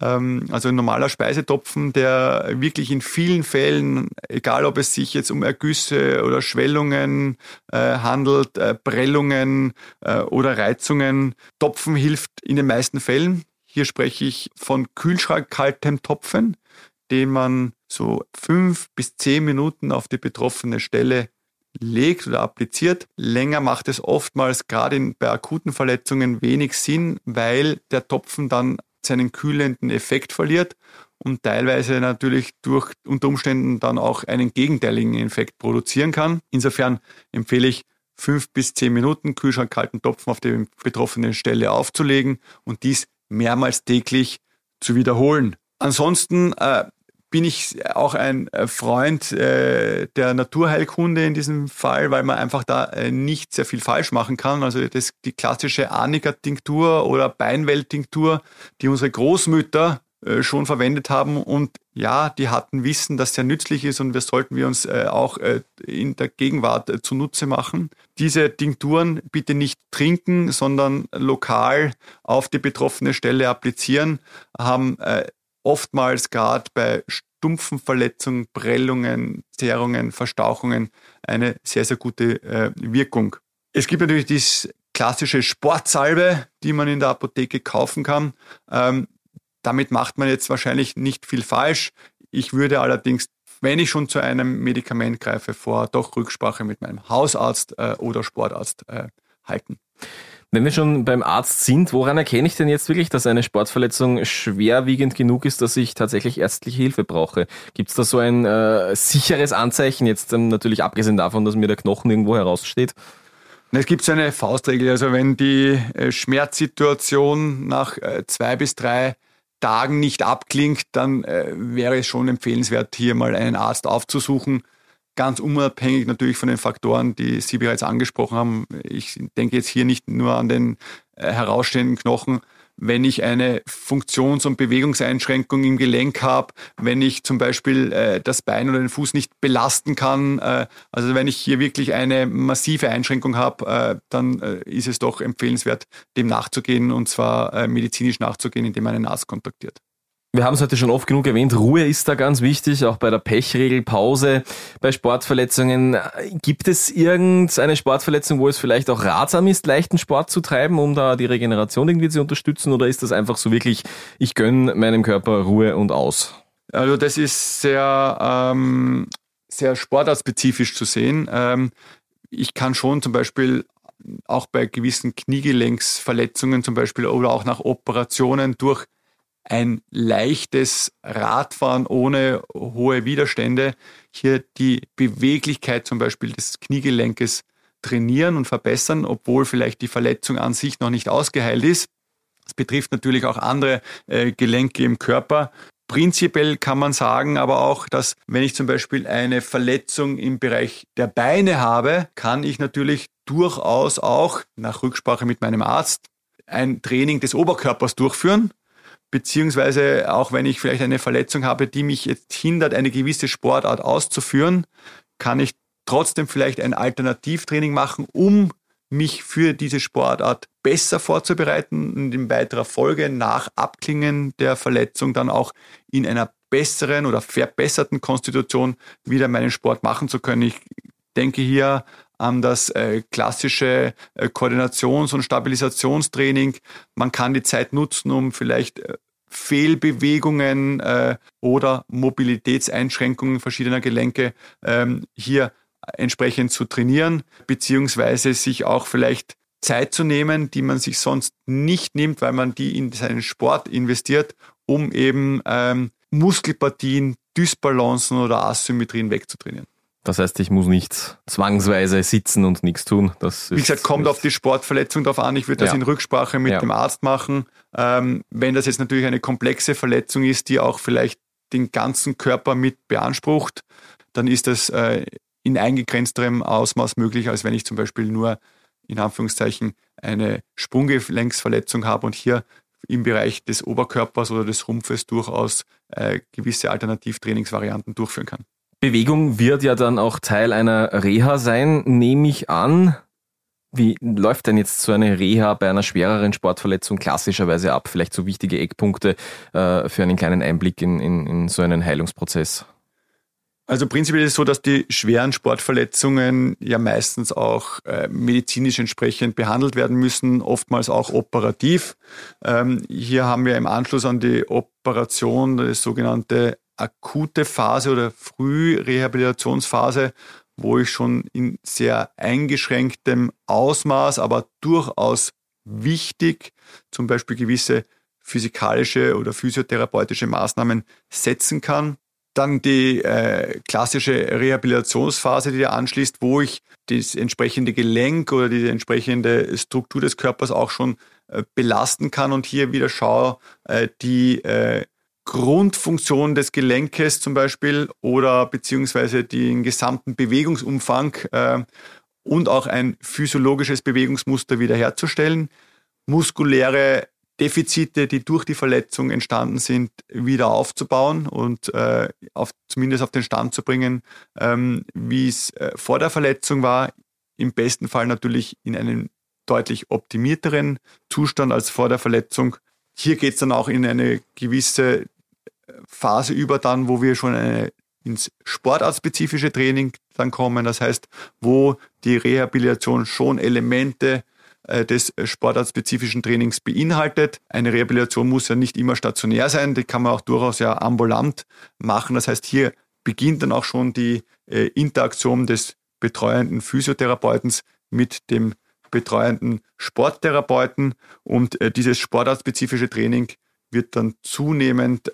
C: Ähm, also ein normaler Speisetopfen, der wirklich in vielen Fällen, egal ob es sich jetzt um Ergüsse oder Schwellungen äh, handelt, äh, Prellungen äh, oder Reizungen, Topfen hilft in den meisten Fällen. Hier spreche ich von kühlschrankkaltem Topfen, den man so fünf bis zehn Minuten auf die betroffene Stelle legt oder appliziert. Länger macht es oftmals gerade bei akuten Verletzungen wenig Sinn, weil der Topfen dann seinen kühlenden Effekt verliert und teilweise natürlich durch unter Umständen dann auch einen gegenteiligen Effekt produzieren kann. Insofern empfehle ich fünf bis zehn Minuten Kühlschrank kalten Topfen auf der betroffenen Stelle aufzulegen und dies mehrmals täglich zu wiederholen. Ansonsten äh, bin ich auch ein äh, Freund äh, der Naturheilkunde in diesem Fall, weil man einfach da äh, nicht sehr viel falsch machen kann. Also das, die klassische Arnika-Tinktur oder Beinwelt-Tinktur, die unsere Großmütter äh, schon verwendet haben und ja, die hatten Wissen, dass sehr nützlich ist und wir sollten wir uns äh, auch äh, in der Gegenwart äh, zunutze machen. Diese Tinkturen bitte nicht trinken, sondern lokal auf die betroffene Stelle applizieren, haben oftmals gerade bei stumpfen Verletzungen, Prellungen, Zerrungen, Verstauchungen eine sehr, sehr gute äh, Wirkung. Es gibt natürlich die klassische Sportsalbe, die man in der Apotheke kaufen kann. Ähm, damit macht man jetzt wahrscheinlich nicht viel falsch. Ich würde allerdings, wenn ich schon zu einem Medikament greife, vor doch Rücksprache mit meinem Hausarzt äh, oder Sportarzt äh, halten.
B: Wenn wir schon beim Arzt sind, woran erkenne ich denn jetzt wirklich, dass eine Sportverletzung schwerwiegend genug ist, dass ich tatsächlich ärztliche Hilfe brauche? Gibt es da so ein äh, sicheres Anzeichen, jetzt ähm, natürlich abgesehen davon, dass mir der Knochen irgendwo heraussteht?
C: Es gibt so eine Faustregel, also wenn die äh, Schmerzsituation nach äh, zwei bis drei Tagen nicht abklingt, dann äh, wäre es schon empfehlenswert, hier mal einen Arzt aufzusuchen ganz unabhängig natürlich von den Faktoren, die Sie bereits angesprochen haben. Ich denke jetzt hier nicht nur an den äh, herausstehenden Knochen, wenn ich eine Funktions- und Bewegungseinschränkung im Gelenk habe, wenn ich zum Beispiel äh, das Bein oder den Fuß nicht belasten kann. Äh, also wenn ich hier wirklich eine massive Einschränkung habe, äh, dann äh, ist es doch empfehlenswert, dem nachzugehen und zwar medizinisch nachzugehen, indem man einen Arzt kontaktiert.
B: Wir haben es heute schon oft genug erwähnt, Ruhe ist da ganz wichtig, auch bei der Pechregel, Pause, bei Sportverletzungen. Gibt es irgendeine Sportverletzung, wo es vielleicht auch ratsam ist, leichten Sport zu treiben, um da die Regeneration irgendwie zu unterstützen? Oder ist das einfach so wirklich, ich gönne meinem Körper Ruhe und aus?
C: Also das ist sehr, ähm, sehr sportartspezifisch zu sehen. Ähm, ich kann schon zum Beispiel auch bei gewissen Kniegelenksverletzungen zum Beispiel oder auch nach Operationen durch ein leichtes Radfahren ohne hohe Widerstände, hier die Beweglichkeit zum Beispiel des Kniegelenkes trainieren und verbessern, obwohl vielleicht die Verletzung an sich noch nicht ausgeheilt ist. Das betrifft natürlich auch andere äh, Gelenke im Körper. Prinzipiell kann man sagen aber auch, dass wenn ich zum Beispiel eine Verletzung im Bereich der Beine habe, kann ich natürlich durchaus auch nach Rücksprache mit meinem Arzt ein Training des Oberkörpers durchführen beziehungsweise auch wenn ich vielleicht eine Verletzung habe, die mich jetzt hindert, eine gewisse Sportart auszuführen, kann ich trotzdem vielleicht ein Alternativtraining machen, um mich für diese Sportart besser vorzubereiten und in weiterer Folge nach Abklingen der Verletzung dann auch in einer besseren oder verbesserten Konstitution wieder meinen Sport machen zu können. Ich denke hier an das äh, klassische äh, Koordinations- und Stabilisationstraining. Man kann die Zeit nutzen, um vielleicht äh, Fehlbewegungen oder Mobilitätseinschränkungen verschiedener Gelenke ähm, hier entsprechend zu trainieren, beziehungsweise sich auch vielleicht Zeit zu nehmen, die man sich sonst nicht nimmt, weil man die in seinen Sport investiert, um eben ähm, Muskelpartien, Dysbalancen oder Asymmetrien wegzutrainieren.
B: Das heißt, ich muss nicht zwangsweise sitzen und nichts tun. Das
C: Wie gesagt, kommt auf die Sportverletzung drauf an. Ich würde das ja. in Rücksprache mit ja. dem Arzt machen. Ähm, wenn das jetzt natürlich eine komplexe Verletzung ist, die auch vielleicht den ganzen Körper mit beansprucht, dann ist das äh, in eingegrenzterem Ausmaß möglich, als wenn ich zum Beispiel nur in Anführungszeichen eine Sprunggelenksverletzung habe und hier im Bereich des Oberkörpers oder des Rumpfes durchaus äh, gewisse Alternativtrainingsvarianten durchführen kann.
B: Bewegung wird ja dann auch Teil einer Reha sein, nehme ich an. Wie läuft denn jetzt so eine Reha bei einer schwereren Sportverletzung klassischerweise ab? Vielleicht so wichtige Eckpunkte äh, für einen kleinen Einblick in, in, in so einen Heilungsprozess.
C: Also prinzipiell ist es so, dass die schweren Sportverletzungen ja meistens auch äh, medizinisch entsprechend behandelt werden müssen, oftmals auch operativ. Ähm, hier haben wir im Anschluss an die Operation das sogenannte akute Phase oder Frührehabilitationsphase, wo ich schon in sehr eingeschränktem Ausmaß, aber durchaus wichtig, zum Beispiel gewisse physikalische oder physiotherapeutische Maßnahmen setzen kann. Dann die äh, klassische Rehabilitationsphase, die da anschließt, wo ich das entsprechende Gelenk oder die entsprechende Struktur des Körpers auch schon äh, belasten kann und hier wieder schaue, äh, die äh, Grundfunktion des Gelenkes zum Beispiel oder beziehungsweise den gesamten Bewegungsumfang äh, und auch ein physiologisches Bewegungsmuster wiederherzustellen, muskuläre Defizite, die durch die Verletzung entstanden sind, wieder aufzubauen und äh, auf, zumindest auf den Stand zu bringen, ähm, wie es äh, vor der Verletzung war. Im besten Fall natürlich in einem deutlich optimierteren Zustand als vor der Verletzung. Hier geht es dann auch in eine gewisse Phase über, dann, wo wir schon eine, ins sportartspezifische Training dann kommen. Das heißt, wo die Rehabilitation schon Elemente äh, des sportartspezifischen Trainings beinhaltet. Eine Rehabilitation muss ja nicht immer stationär sein, die kann man auch durchaus ja ambulant machen. Das heißt, hier beginnt dann auch schon die äh, Interaktion des betreuenden Physiotherapeutens mit dem betreuenden Sporttherapeuten und äh, dieses sportartspezifische Training wird dann zunehmend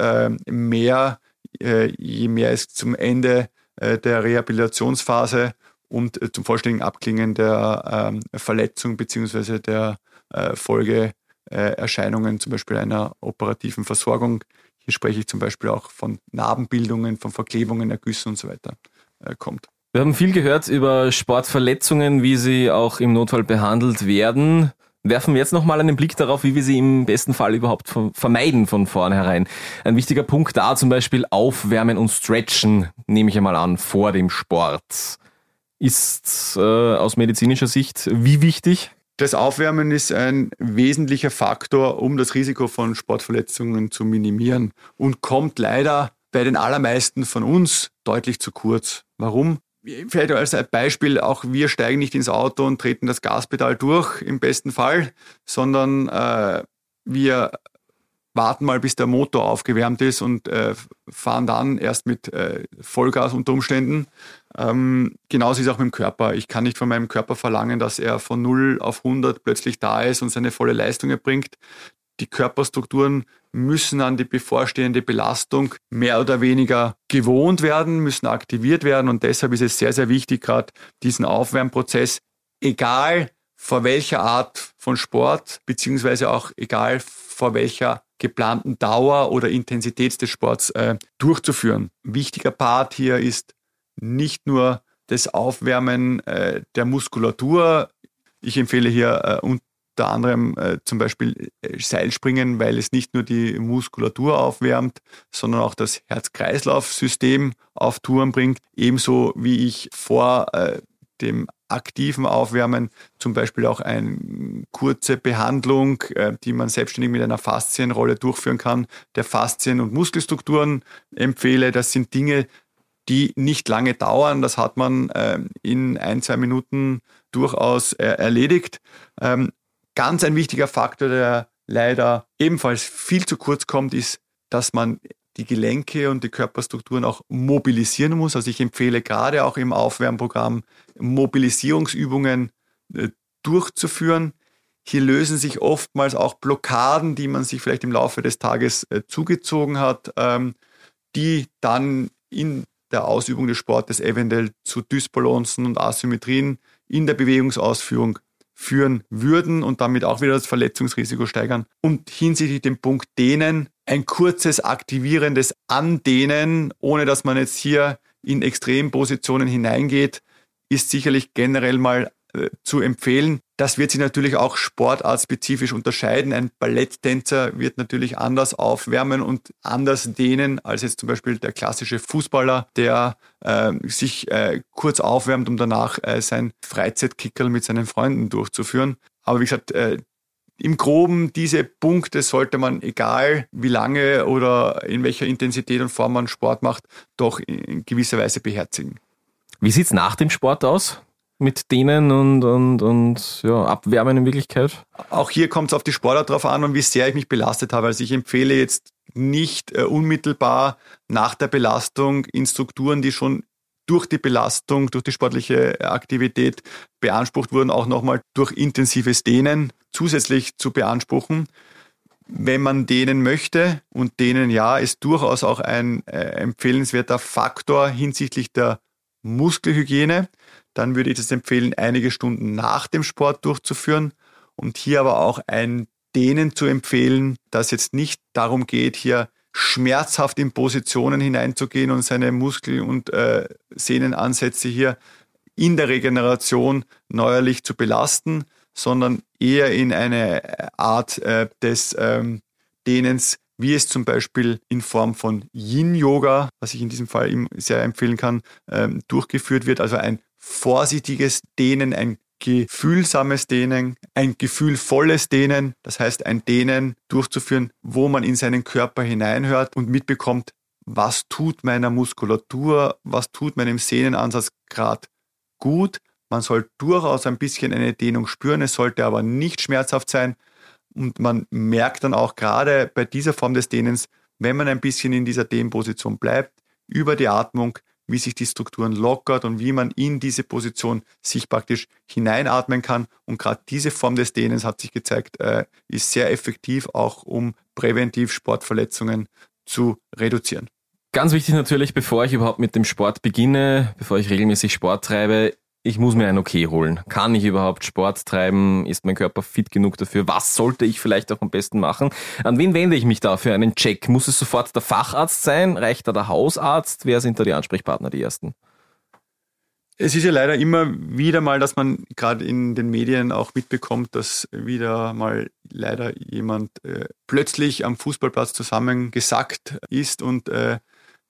C: mehr, je mehr es zum Ende der Rehabilitationsphase und äh, zum vollständigen Abklingen der ähm, Verletzung beziehungsweise der äh, Folgeerscheinungen, zum Beispiel einer operativen Versorgung. Hier spreche ich zum Beispiel auch von Narbenbildungen, von Verklebungen, Ergüssen und so weiter äh, kommt.
B: Wir haben viel gehört über Sportverletzungen, wie sie auch im Notfall behandelt werden. Werfen wir jetzt nochmal einen Blick darauf, wie wir sie im besten Fall überhaupt vermeiden von vornherein. Ein wichtiger Punkt da zum Beispiel Aufwärmen und Stretchen, nehme ich einmal an, vor dem Sport ist äh, aus medizinischer Sicht wie wichtig?
C: Das Aufwärmen ist ein wesentlicher Faktor, um das Risiko von Sportverletzungen zu minimieren und kommt leider bei den allermeisten von uns deutlich zu kurz. Warum? Vielleicht als Beispiel, auch wir steigen nicht ins Auto und treten das Gaspedal durch, im besten Fall, sondern äh, wir warten mal, bis der Motor aufgewärmt ist und äh, fahren dann erst mit äh, Vollgas unter Umständen. Ähm, genauso ist es auch mit dem Körper. Ich kann nicht von meinem Körper verlangen, dass er von 0 auf 100 plötzlich da ist und seine volle Leistung erbringt. Die Körperstrukturen müssen an die bevorstehende Belastung mehr oder weniger gewohnt werden, müssen aktiviert werden und deshalb ist es sehr, sehr wichtig, gerade diesen Aufwärmprozess, egal vor welcher Art von Sport, beziehungsweise auch egal vor welcher geplanten Dauer oder Intensität des Sports äh, durchzuführen. wichtiger Part hier ist nicht nur das Aufwärmen äh, der Muskulatur. Ich empfehle hier äh, unter anderem äh, zum Beispiel äh, Seilspringen, weil es nicht nur die Muskulatur aufwärmt, sondern auch das Herz-Kreislauf-System auf Touren bringt. Ebenso wie ich vor äh, dem aktiven Aufwärmen zum Beispiel auch eine kurze Behandlung, äh, die man selbstständig mit einer Faszienrolle durchführen kann, der Faszien- und Muskelstrukturen empfehle. Das sind Dinge, die nicht lange dauern. Das hat man ähm, in ein, zwei Minuten durchaus äh, erledigt. Ähm, ganz ein wichtiger Faktor, der leider ebenfalls viel zu kurz kommt, ist, dass man die Gelenke und die Körperstrukturen auch mobilisieren muss. Also ich empfehle gerade auch im Aufwärmprogramm Mobilisierungsübungen äh, durchzuführen. Hier lösen sich oftmals auch Blockaden, die man sich vielleicht im Laufe des Tages äh, zugezogen hat, ähm, die dann in der Ausübung des Sportes eventuell zu Dysbalancen und Asymmetrien in der Bewegungsausführung führen würden und damit auch wieder das Verletzungsrisiko steigern. Und hinsichtlich dem Punkt Dehnen, ein kurzes aktivierendes Andehnen, ohne dass man jetzt hier in Extrempositionen hineingeht, ist sicherlich generell mal äh, zu empfehlen. Das wird sich natürlich auch sportartspezifisch unterscheiden. Ein Balletttänzer wird natürlich anders aufwärmen und anders dehnen als jetzt zum Beispiel der klassische Fußballer, der äh, sich äh, kurz aufwärmt, um danach äh, sein Freizeitkickerl mit seinen Freunden durchzuführen. Aber wie gesagt, äh, im Groben diese Punkte sollte man, egal wie lange oder in welcher Intensität und Form man Sport macht, doch in gewisser Weise beherzigen.
B: Wie sieht's nach dem Sport aus? Mit denen und, und, und ja, abwärmen in Wirklichkeit?
C: Auch hier kommt es auf die Sportart drauf an und wie sehr ich mich belastet habe. Also ich empfehle jetzt nicht äh, unmittelbar nach der Belastung in Strukturen, die schon durch die Belastung, durch die sportliche Aktivität beansprucht wurden, auch nochmal durch intensives Dehnen zusätzlich zu beanspruchen. Wenn man dehnen möchte und dehnen ja, ist durchaus auch ein äh, empfehlenswerter Faktor hinsichtlich der Muskelhygiene dann würde ich es empfehlen, einige Stunden nach dem Sport durchzuführen und hier aber auch ein Dehnen zu empfehlen, dass jetzt nicht darum geht, hier schmerzhaft in Positionen hineinzugehen und seine Muskel- und äh, Sehnenansätze hier in der Regeneration neuerlich zu belasten, sondern eher in eine Art äh, des ähm, Dehnens, wie es zum Beispiel in Form von Yin-Yoga, was ich in diesem Fall sehr empfehlen kann, ähm, durchgeführt wird. Also ein vorsichtiges Dehnen, ein gefühlsames Dehnen, ein gefühlvolles Dehnen, das heißt ein Dehnen durchzuführen, wo man in seinen Körper hineinhört und mitbekommt, was tut meiner Muskulatur, was tut meinem Sehnenansatz gerade gut. Man soll durchaus ein bisschen eine Dehnung spüren, es sollte aber nicht schmerzhaft sein. Und man merkt dann auch gerade bei dieser Form des Dehnens, wenn man ein bisschen in dieser Dehnposition bleibt, über die Atmung, wie sich die Strukturen lockert und wie man in diese Position sich praktisch hineinatmen kann. Und gerade diese Form des Dehnens hat sich gezeigt, äh, ist sehr effektiv, auch um präventiv Sportverletzungen zu reduzieren.
B: Ganz wichtig natürlich, bevor ich überhaupt mit dem Sport beginne, bevor ich regelmäßig Sport treibe, ich muss mir ein Okay holen. Kann ich überhaupt Sport treiben? Ist mein Körper fit genug dafür? Was sollte ich vielleicht auch am besten machen? An wen wende ich mich da für einen Check? Muss es sofort der Facharzt sein? Reicht da der Hausarzt? Wer sind da die Ansprechpartner, die ersten?
C: Es ist ja leider immer wieder mal, dass man gerade in den Medien auch mitbekommt, dass wieder mal leider jemand äh, plötzlich am Fußballplatz zusammengesackt ist und äh,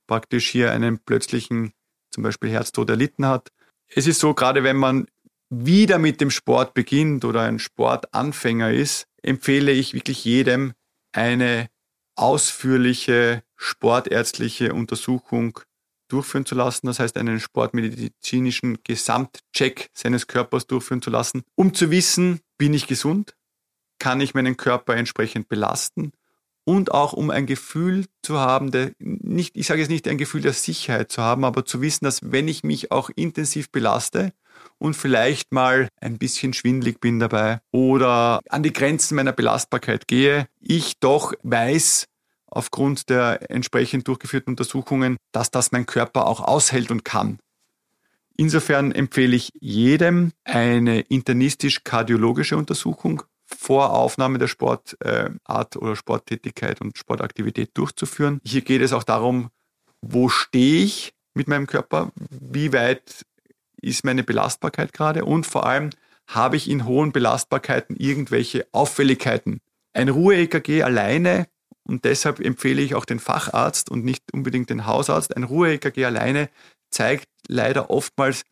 C: praktisch hier einen plötzlichen zum Beispiel Herztod erlitten hat es ist so, gerade wenn man wieder mit dem Sport beginnt oder ein Sportanfänger ist, empfehle ich wirklich jedem eine ausführliche sportärztliche Untersuchung durchführen zu lassen, das heißt einen sportmedizinischen Gesamtcheck seines Körpers durchführen zu lassen, um zu wissen, bin ich gesund, kann ich meinen Körper entsprechend belasten und auch um ein Gefühl zu haben, der nicht, ich sage jetzt nicht ein Gefühl der Sicherheit zu haben, aber zu wissen, dass wenn ich mich auch intensiv belaste und vielleicht mal ein bisschen schwindlig bin dabei oder an die Grenzen meiner Belastbarkeit gehe, ich doch weiß, aufgrund der entsprechend durchgeführten Untersuchungen, dass das mein Körper auch aushält und kann. Insofern empfehle ich jedem eine internistisch-kardiologische Untersuchung vor Aufnahme der Sportart oder Sporttätigkeit und Sportaktivität durchzuführen. Hier geht es auch darum, wo stehe ich mit meinem Körper, wie weit ist meine Belastbarkeit gerade und vor allem habe ich in hohen Belastbarkeiten irgendwelche Auffälligkeiten. Ein Ruhe-EKG alleine und deshalb empfehle ich auch den Facharzt und nicht unbedingt den Hausarzt. Ein Ruhe-EKG alleine zeigt leider oftmals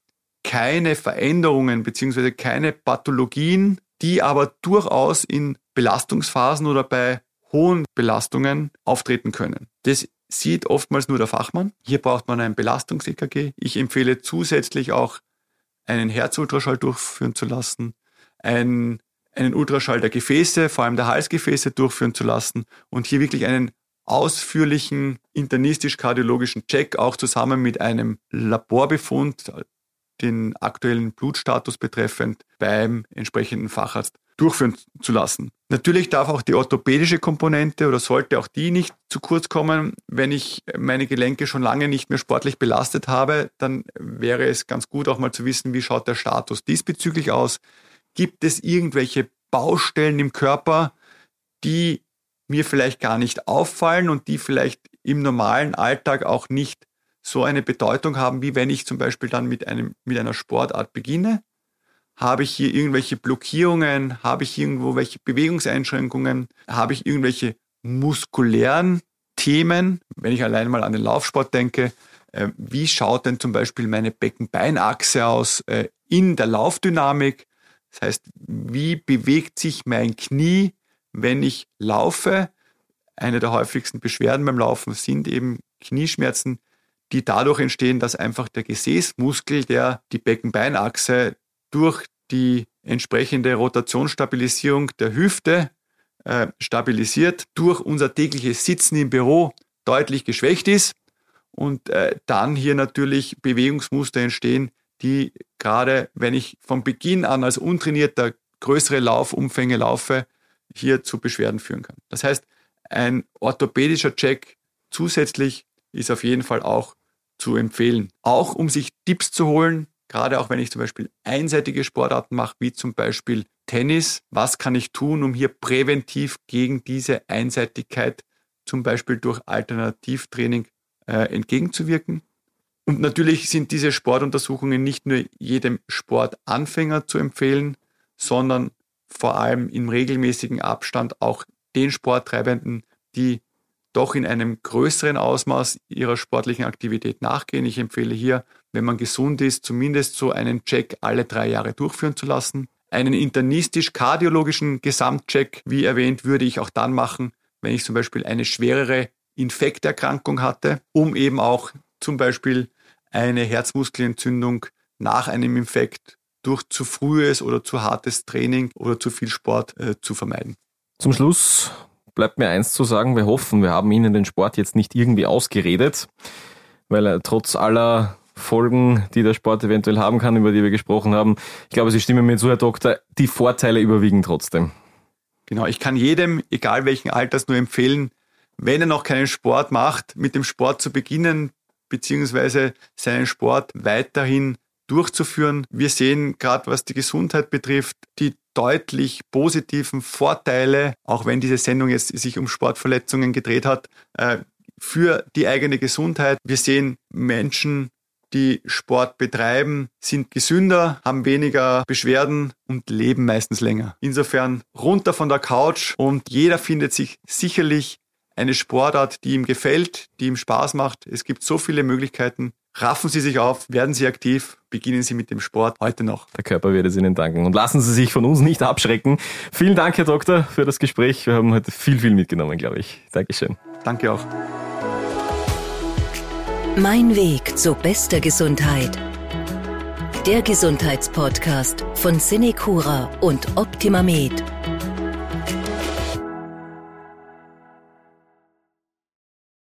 C: keine Veränderungen bzw. keine Pathologien die aber durchaus in Belastungsphasen oder bei hohen Belastungen auftreten können. Das sieht oftmals nur der Fachmann. Hier braucht man ein Belastungs-EKG. Ich empfehle zusätzlich auch einen Herzultraschall durchführen zu lassen, einen, einen Ultraschall der Gefäße, vor allem der Halsgefäße durchführen zu lassen und hier wirklich einen ausführlichen internistisch-kardiologischen Check auch zusammen mit einem Laborbefund, den aktuellen Blutstatus betreffend beim entsprechenden Facharzt durchführen zu lassen. Natürlich darf auch die orthopädische Komponente oder sollte auch die nicht zu kurz kommen. Wenn ich meine Gelenke schon lange nicht mehr sportlich belastet habe, dann wäre es ganz gut auch mal zu wissen, wie schaut der Status diesbezüglich aus. Gibt es irgendwelche Baustellen im Körper, die mir vielleicht gar nicht auffallen und die vielleicht im normalen Alltag auch nicht so eine Bedeutung haben, wie wenn ich zum Beispiel dann mit, einem, mit einer Sportart beginne, Habe ich hier irgendwelche Blockierungen? Habe ich irgendwo welche Bewegungseinschränkungen? Habe ich irgendwelche muskulären Themen? Wenn ich allein mal an den Laufsport denke, äh, wie schaut denn zum Beispiel meine Beckenbeinachse aus äh, in der Laufdynamik? Das heißt, wie bewegt sich mein Knie, wenn ich laufe? Eine der häufigsten Beschwerden beim Laufen sind eben Knieschmerzen, die dadurch entstehen, dass einfach der Gesäßmuskel, der die Beckenbeinachse durch die entsprechende Rotationsstabilisierung der Hüfte äh, stabilisiert, durch unser tägliches Sitzen im Büro deutlich geschwächt ist und äh, dann hier natürlich Bewegungsmuster entstehen, die gerade, wenn ich von Beginn an als untrainierter größere Laufumfänge laufe, hier zu Beschwerden führen kann. Das heißt, ein orthopädischer Check zusätzlich ist auf jeden Fall auch zu empfehlen. Auch um sich Tipps zu holen, gerade auch wenn ich zum Beispiel einseitige Sportarten mache, wie zum Beispiel Tennis. Was kann ich tun, um hier präventiv gegen diese Einseitigkeit, zum Beispiel durch Alternativtraining, äh, entgegenzuwirken? Und natürlich sind diese Sportuntersuchungen nicht nur jedem Sportanfänger zu empfehlen, sondern vor allem im regelmäßigen Abstand auch den Sporttreibenden, die doch in einem größeren Ausmaß ihrer sportlichen Aktivität nachgehen. Ich empfehle hier, wenn man gesund ist, zumindest so einen Check alle drei Jahre durchführen zu lassen. Einen internistisch-kardiologischen Gesamtcheck, wie erwähnt, würde ich auch dann machen, wenn ich zum Beispiel eine schwerere Infekterkrankung hatte, um eben auch zum Beispiel eine Herzmuskelentzündung nach einem Infekt durch zu frühes oder zu hartes Training oder zu viel Sport äh, zu vermeiden.
B: Zum Schluss bleibt mir eins zu sagen, wir hoffen, wir haben Ihnen den Sport jetzt nicht irgendwie ausgeredet, weil er trotz aller Folgen, die der Sport eventuell haben kann, über die wir gesprochen haben, ich glaube, Sie stimmen mir zu, Herr Doktor, die Vorteile überwiegen trotzdem.
C: Genau, ich kann jedem, egal welchen Alters, nur empfehlen, wenn er noch keinen Sport macht, mit dem Sport zu beginnen, beziehungsweise seinen Sport weiterhin durchzuführen. Wir sehen gerade, was die Gesundheit betrifft, die deutlich positiven Vorteile, auch wenn diese Sendung jetzt sich um Sportverletzungen gedreht hat, äh, für die eigene Gesundheit. Wir sehen Menschen, die Sport betreiben, sind gesünder, haben weniger Beschwerden und leben meistens länger. Insofern runter von der Couch und jeder findet sich sicherlich eine Sportart, die ihm gefällt, die ihm Spaß macht. Es gibt so viele Möglichkeiten. Raffen Sie sich auf, werden Sie aktiv, beginnen Sie mit dem Sport heute noch.
B: Der Körper wird es Ihnen danken. Und lassen Sie sich von uns nicht abschrecken. Vielen Dank, Herr Doktor, für das Gespräch. Wir haben heute viel, viel mitgenommen, glaube ich. Dankeschön.
C: Danke auch.
A: Mein Weg zu bester Gesundheit. Der Gesundheitspodcast von Cinecura und Optimamed.